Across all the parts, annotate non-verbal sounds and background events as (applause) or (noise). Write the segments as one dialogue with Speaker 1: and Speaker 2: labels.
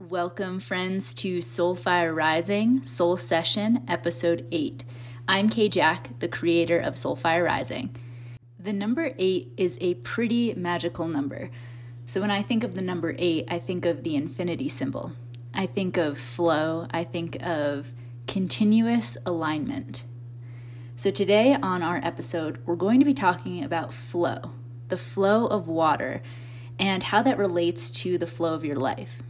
Speaker 1: Welcome, friends, to Soulfire Rising Soul Session, Episode 8. I'm Kay Jack, the creator of Soulfire Rising. The number 8 is a pretty magical number. So, when I think of the number 8, I think of the infinity symbol. I think of flow. I think of continuous alignment. So, today on our episode, we're going to be talking about flow, the flow of water, and how that relates to the flow of your life.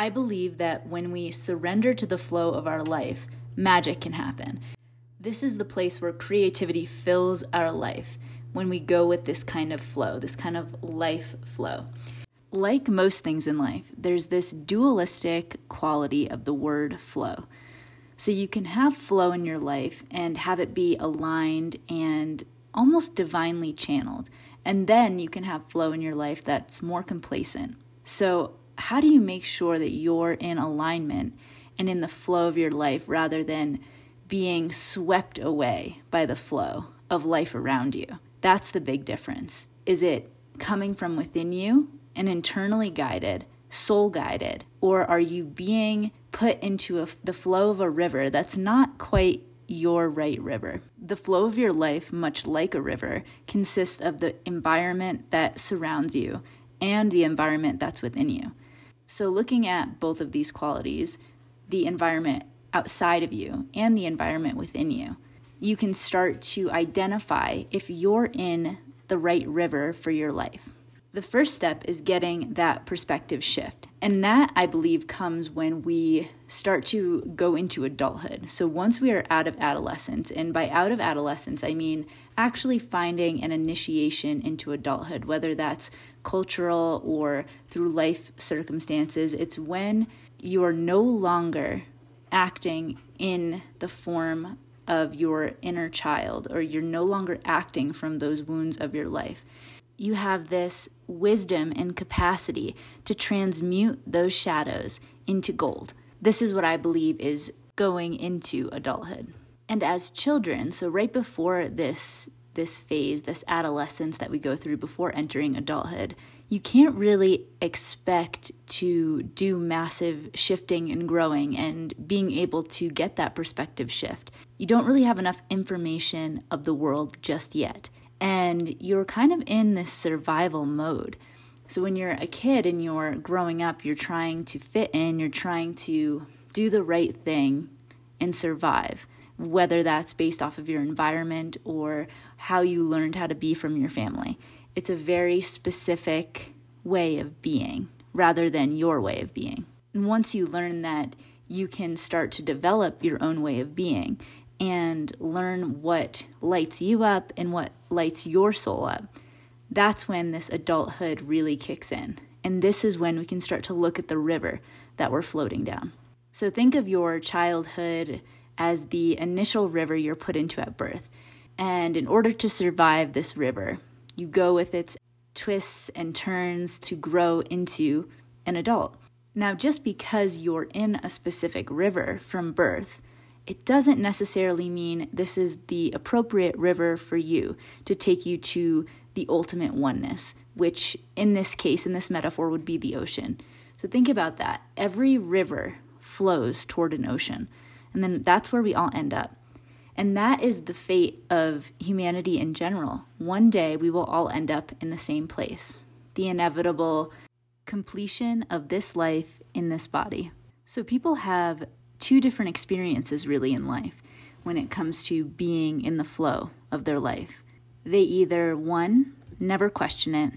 Speaker 1: I believe that when we surrender to the flow of our life, magic can happen. This is the place where creativity fills our life when we go with this kind of flow, this kind of life flow. Like most things in life, there's this dualistic quality of the word flow. So you can have flow in your life and have it be aligned and almost divinely channeled. And then you can have flow in your life that's more complacent. So how do you make sure that you're in alignment and in the flow of your life rather than being swept away by the flow of life around you? That's the big difference. Is it coming from within you and internally guided, soul guided, or are you being put into a, the flow of a river that's not quite your right river. The flow of your life, much like a river, consists of the environment that surrounds you and the environment that's within you. So, looking at both of these qualities, the environment outside of you and the environment within you, you can start to identify if you're in the right river for your life. The first step is getting that perspective shift. And that, I believe, comes when we start to go into adulthood. So once we are out of adolescence, and by out of adolescence, I mean actually finding an initiation into adulthood, whether that's cultural or through life circumstances, it's when you are no longer acting in the form of your inner child, or you're no longer acting from those wounds of your life you have this wisdom and capacity to transmute those shadows into gold. This is what I believe is going into adulthood. And as children, so right before this this phase, this adolescence that we go through before entering adulthood, you can't really expect to do massive shifting and growing and being able to get that perspective shift. You don't really have enough information of the world just yet and you're kind of in this survival mode. So when you're a kid and you're growing up, you're trying to fit in, you're trying to do the right thing and survive, whether that's based off of your environment or how you learned how to be from your family. It's a very specific way of being rather than your way of being. And once you learn that, you can start to develop your own way of being and learn what lights you up and what lights your soul up, that's when this adulthood really kicks in. And this is when we can start to look at the river that we're floating down. So think of your childhood as the initial river you're put into at birth. And in order to survive this river, you go with its twists and turns to grow into an adult. Now, just because you're in a specific river from birth it doesn't necessarily mean this is the appropriate river for you to take you to the ultimate oneness, which in this case, in this metaphor, would be the ocean. So think about that. Every river flows toward an ocean, and then that's where we all end up. And that is the fate of humanity in general. One day we will all end up in the same place the inevitable completion of this life in this body. So people have two different experiences really in life when it comes to being in the flow of their life. They either, one, never question it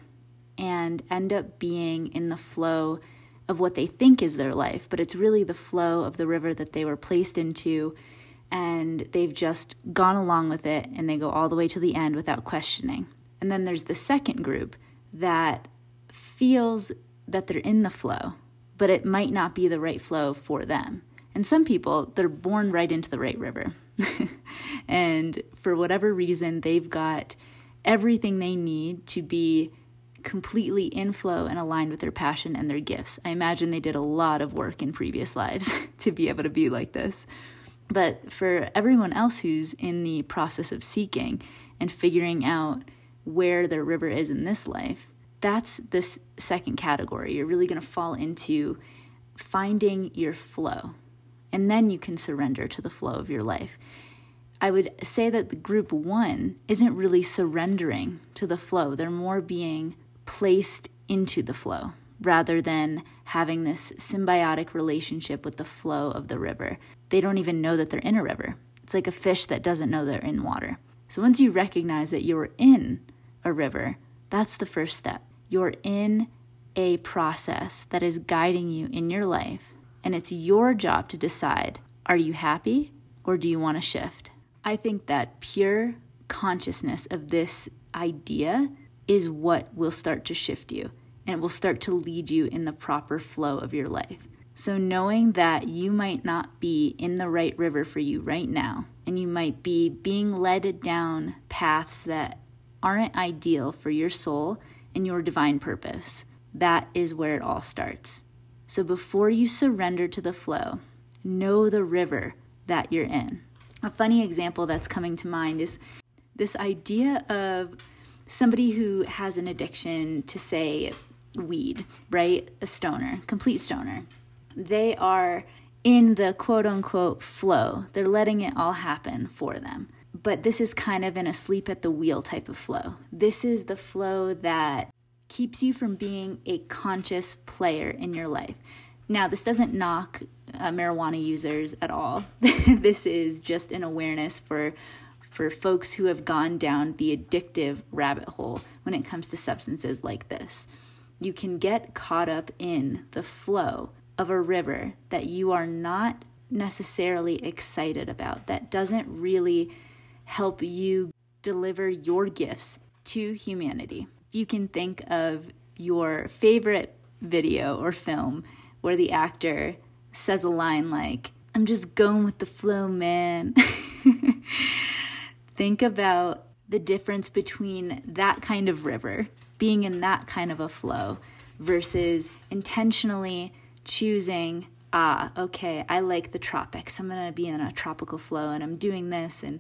Speaker 1: and end up being in the flow of what they think is their life, but it's really the flow of the river that they were placed into and they've just gone along with it and they go all the way to the end without questioning. And then there's the second group that feels that they're in the flow, but it might not be the right flow for them. And some people, they're born right into the right river. (laughs) and for whatever reason, they've got everything they need to be completely in flow and aligned with their passion and their gifts. I imagine they did a lot of work in previous (laughs) lives to be able to be like this. But for everyone else who's in the process of seeking and figuring out where their river is in this life, that's this second category. You're really going to fall into finding your flow. And then you can surrender to the flow of your life. I would say that the group one isn't really surrendering to the flow, they're more being placed into the flow rather than having this symbiotic relationship with the flow of the river. They don't even know that they're in a river. It's like a fish that doesn't know they're in water. So once you recognize that you're in a river, that's the first step. You're in a process that is guiding you in your life, and it's your job to decide are you happy or do you want to shift? I think that pure consciousness of this idea is what will start to shift you and it will start to lead you in the proper flow of your life. So, knowing that you might not be in the right river for you right now, and you might be being led down paths that aren't ideal for your soul and your divine purpose, that is where it all starts. So before you surrender to the flow, know the river that you're in. A funny example that's coming to mind is this idea of somebody who has an addiction to, say, weed, right? A stoner, complete stoner. They are in the quote unquote flow, they're letting it all happen for them. But this is kind of an asleep at the wheel type of flow. This is the flow that keeps you from being a conscious player in your life. Now, this doesn't knock uh, marijuana users at all. (laughs) this is just an awareness for for folks who have gone down the addictive rabbit hole when it comes to substances like this. You can get caught up in the flow of a river that you are not necessarily excited about, that doesn't really help you deliver your gifts to humanity you can think of your favorite video or film where the actor says a line like, I'm just going with the flow, man. (laughs) think about the difference between that kind of river, being in that kind of a flow, versus intentionally choosing, ah, okay, I like the tropics. I'm going to be in a tropical flow and I'm doing this. And,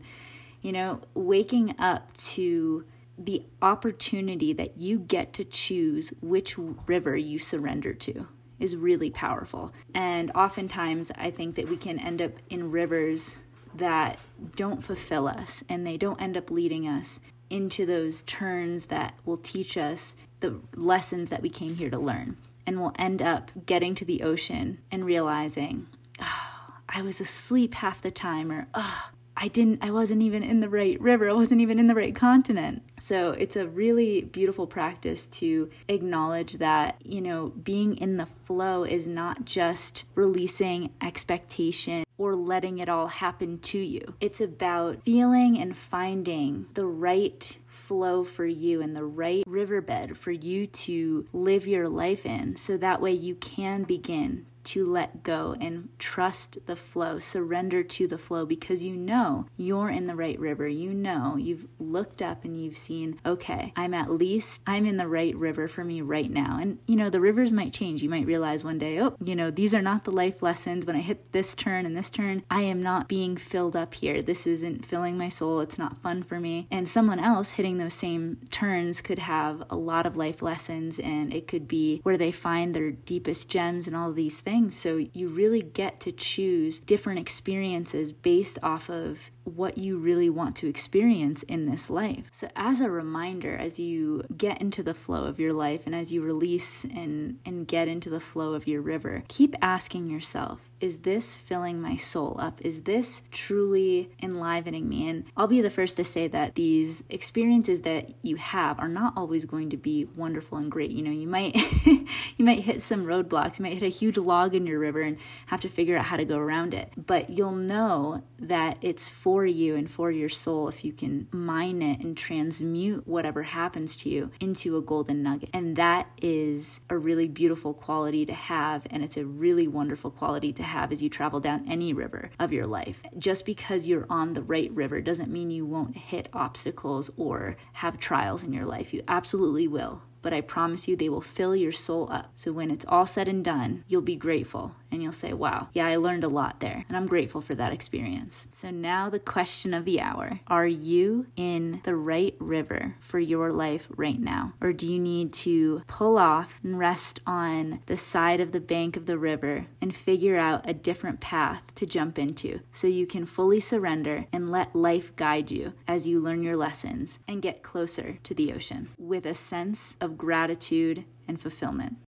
Speaker 1: you know, waking up to the opportunity that you get to choose which river you surrender to is really powerful. And oftentimes, I think that we can end up in rivers that don't fulfill us and they don't end up leading us into those turns that will teach us the lessons that we came here to learn. And we'll end up getting to the ocean and realizing, oh, I was asleep half the time, or oh, I didn't, I wasn't even in the right river. I wasn't even in the right continent. So it's a really beautiful practice to acknowledge that, you know, being in the flow is not just releasing expectation or letting it all happen to you. It's about feeling and finding the right flow for you and the right riverbed for you to live your life in so that way you can begin to let go and trust the flow, surrender to the flow because you know you're in the right river. You know you've looked up and you've seen, okay, I'm at least, I'm in the right river for me right now. And, you know, the rivers might change. You might realize one day, oh, you know, these are not the life lessons. When I hit this turn and this turn, I am not being filled up here. This isn't filling my soul. It's not fun for me. And someone else hitting those same turns could have a lot of life lessons and it could be where they find their deepest gems and all these things things. So you really get to choose different experiences based off of what you really want to experience in this life. So, as a reminder, as you get into the flow of your life and as you release and, and get into the flow of your river, keep asking yourself is this filling my soul up? Is this truly enlivening me? And I'll be the first to say that these experiences that you have are not always going to be wonderful and great. You know, you might (laughs) you might hit some roadblocks, you might hit a huge log in your river and have to figure out how to go around it. But you'll know that it's for for you and for your soul if you can mine it and transmute whatever happens to you into a golden nugget. And that is a really beautiful quality to have. And it's a really wonderful quality to have as you travel down any river of your life. Just because you're on the right river doesn't mean you won't hit obstacles or have trials in your life. You absolutely will but I promise you they will fill your soul up. So when it's all said and done, you'll be grateful and you'll say, wow, yeah, I learned a lot there, and I'm grateful for that experience. So now the question of the hour Are you in the right river for your life right now? Or do you need to pull off and rest on the side of the bank of the river and figure out a different path to jump into so you can fully surrender and let life guide you as you learn your lessons and get closer to the ocean with a sense of gratitude and fulfillment?